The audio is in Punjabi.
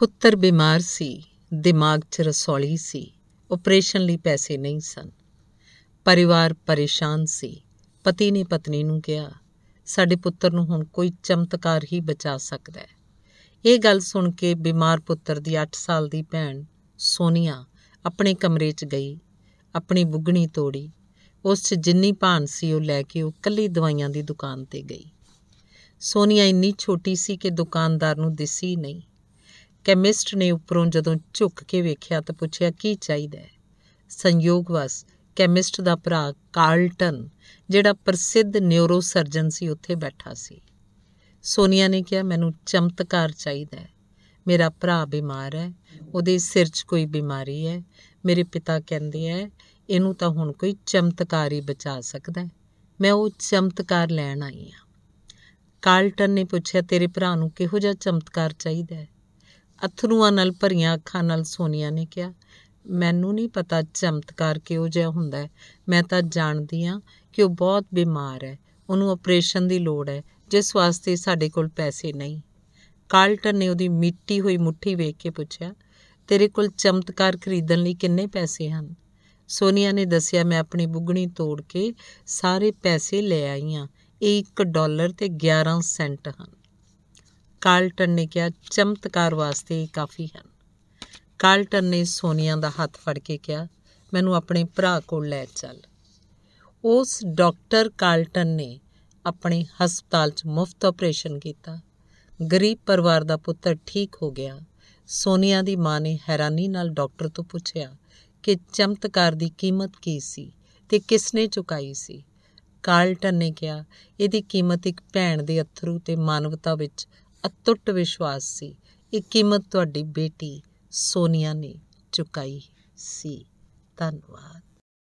ਪੁੱਤਰ ਬਿਮਾਰ ਸੀ, ਦਿਮਾਗ 'ਚ ਰਸੌਲੀ ਸੀ ਆਪਰੇਸ਼ਨ ਲਈ ਪੈਸੇ ਨਹੀਂ ਸਨ। ਪਰਿਵਾਰ ਪਰੇਸ਼ਾਨ ਸੀ। ਪਤੀ ਨੇ ਪਤਨੀ ਨੂੰ ਕਿਹਾ, ਸਾਡੇ ਪੁੱਤਰ ਨੂੰ ਹੁਣ ਕੋਈ ਚਮਤਕਾਰ ਹੀ ਬਚਾ ਸਕਦਾ ਹੈ। ਇਹ ਗੱਲ ਸੁਣ ਕੇ ਬਿਮਾਰ ਪੁੱਤਰ ਦੀ 8 ਸਾਲ ਦੀ ਭੈਣ ਸੋਨੀਆ ਆਪਣੇ ਕਮਰੇ 'ਚ ਗਈ, ਆਪਣੀ ਬੁੱਗਣੀ ਤੋੜੀ। ਉਸ 'ਚ ਜਿੰਨੀ ਭਾਨ ਸੀ, ਉਹ ਲੈ ਕੇ ਉਹ ਕੱਲੀ ਦਵਾਈਆਂ ਦੀ ਦੁਕਾਨ ਤੇ ਗਈ। ਸੋਨੀਆ ਇੰਨੀ ਛੋਟੀ ਸੀ ਕਿ ਦੁਕਾਨਦਾਰ ਨੂੰ ਦਿਸੀ ਨਹੀਂ। ਕੈਮਿਸਟ ਨੇ ਉੱਪਰੋਂ ਜਦੋਂ ਝੁੱਕ ਕੇ ਵੇਖਿਆ ਤਾਂ ਪੁੱਛਿਆ, ਕੀ ਚਾਹੀਦਾ ਹੈ? ਸੰਯੋਗਵਸ ਕੈਮਿਸਟ ਦਾ ਭਰਾ ਕਾਰਲਟਨ, ਜਿਹੜਾ ਪ੍ਰਸਿੱਧ ਨਿਊਰੋ ਸਰਜਨ ਸੀ, ਉੱਥੇ ਬੈਠਾ ਸੀ। ਸੋਨੀਆ ਨੇ ਕਿਹਾ, ਮੈਨੂੰ ਚਮਤਕਾਰ ਚਾਹੀਦਾ ਹੈ। ਮੇਰਾ ਭਰਾ ਬਿਮਾਰ ਹੈ, ਉਹਦੇ ਸਿਰ 'ਚ ਕੋਈ ਬਿਮਾਰੀ ਹੈ, ਮੇਰੇ ਪਿਤਾ ਕਹਿੰਦੇ ਐ ਇਹਨੂੰ ਤਾਂ ਹੁਣ ਕੋਈ ਚਮਤਕਾਰ ਹੀ ਬਚਾ ਸਕਦਾ ਹੈ। ਮੈਂ ਉਹ ਚਮਤਕਾਰ ਲੈਣ ਆਈ ਹਾਂ। ਕਾਰਲਟਨ ਨੇ ਪੁੱਛਿਆ, ਤੇਰੇ ਭਰਾ ਨੂੰ ਕਿਹੋ ਜਿਹਾ ਚਮਤਕਾਰ ਚਾਹੀਦਾ ਹੈ? ਅਥਰੂਆਂ ਨਾਲ ਭਰੀਆਂ ਅੱਖਾਂ ਨਾਲ ਸੋਨੀਆ ਨੇ ਕਿਹਾ, ਮੈਨੂੰ ਨਹੀਂ ਪਤਾ ਚਮਤਕਾਰ ਕਿਹੋ ਜਿਹਾ ਹੁੰਦਾ ਹੈ। ਮੈਂ ਤਾਂ ਜਾਣਦੀ ਹਾਂ ਕਿ ਉਹ ਬਹੁਤ ਬਿਮਾਰ ਹੈ। ਉਹਨੂੰ ਆਪਰੇਸ਼ਨ ਦੀ ਲੋੜ ਹੈ, ਜਿਸ ਵਾਸਤੇ ਸਾਡੇ ਕੋਲ ਪੈਸੇ ਨਹੀਂ। ਕਾਰਲਟਨ ਨੇ ਉਹਦੀ ਮਿੱਟੀ ਹੋਈ ਮੁੱਠੀ ਵੇਖ ਕੇ ਪੁੱਛਿਆ, ਤੇਰੇ ਕੋਲ ਚਮਤਕਾਰ ਖਰੀਦਣ ਲਈ ਕਿੰਨੇ ਪੈਸੇ ਹਨ? ਸੋਨੀਆ ਨੇ ਦੱਸਿਆ, ਮੈਂ ਆਪਣੀ ਬੁੱਗਣੀ ਤੋੜ ਕੇ ਸਾਰੇ ਪੈਸੇ ਲੈ ਆਈ ਹਾਂ। ਇਹ 1 ਡਾਲਰ ਤੇ 11 ਸੈਂਟ ਹਨ। ਕਾਰਲਟਨ ਨੇ ਕਿਹਾ, ਚਮਤਕਾਰ ਵਾਸਤੇ ਇਹ ਕਾਫੀ ਹਨ। ਕਾਰਲਟਨ ਨੇ ਸੋਨੀਆ ਦਾ ਹੱਥ ਫੜ ਕੇ ਕਿਹਾ, ਮੈਨੂੰ ਆਪਣੇ ਭਰਾ ਕੋਲ ਲੈ ਚੱਲ। ਉਸ ਡਾਕਟਰ ਕਾਰਲਟਨ ਨੇ ਆਪਣੇ ਹਸਪਤਾਲ 'ਚ ਮੁਫਤ ਆਪਰੇਸ਼ਨ ਕੀਤਾ। ਗਰੀਬ ਪਰਿਵਾਰ ਦਾ ਪੁੱਤਰ ਠੀਕ ਹੋ ਗਿਆ। ਸੋਨੀਆ ਦੀ ਮਾਂ ਨੇ ਹੈਰਾਨੀ ਨਾਲ ਡਾਕਟਰ ਤੋਂ ਪੁੱਛਿਆ ਕਿ ਚਮਤਕਾਰ ਦੀ ਕੀਮਤ ਕੀ ਸੀ ਤੇ ਕਿਸ ਨੇ ਚੁਕਾਈ ਸੀ। ਕਾਰਲਟਨ ਨੇ ਕਿਹਾ, ਇਹਦੀ ਕੀਮਤ ਇੱਕ ਭੈਣ ਦੇ ਅਥਰੂ ਤੇ ਮਾਨਵਤਾ ਵਿੱਚ ਅਤੁੱਟ ਵਿਸ਼ਵਾਸ ਸੀ ਇਹ ਕੀਮਤ ਤੁਹਾਡੀ ਬੇਟੀ ਸੋਨੀਆ ਨੇ ਚੁਕਾਈ ਸੀ। ਧੰਨਵਾਦ।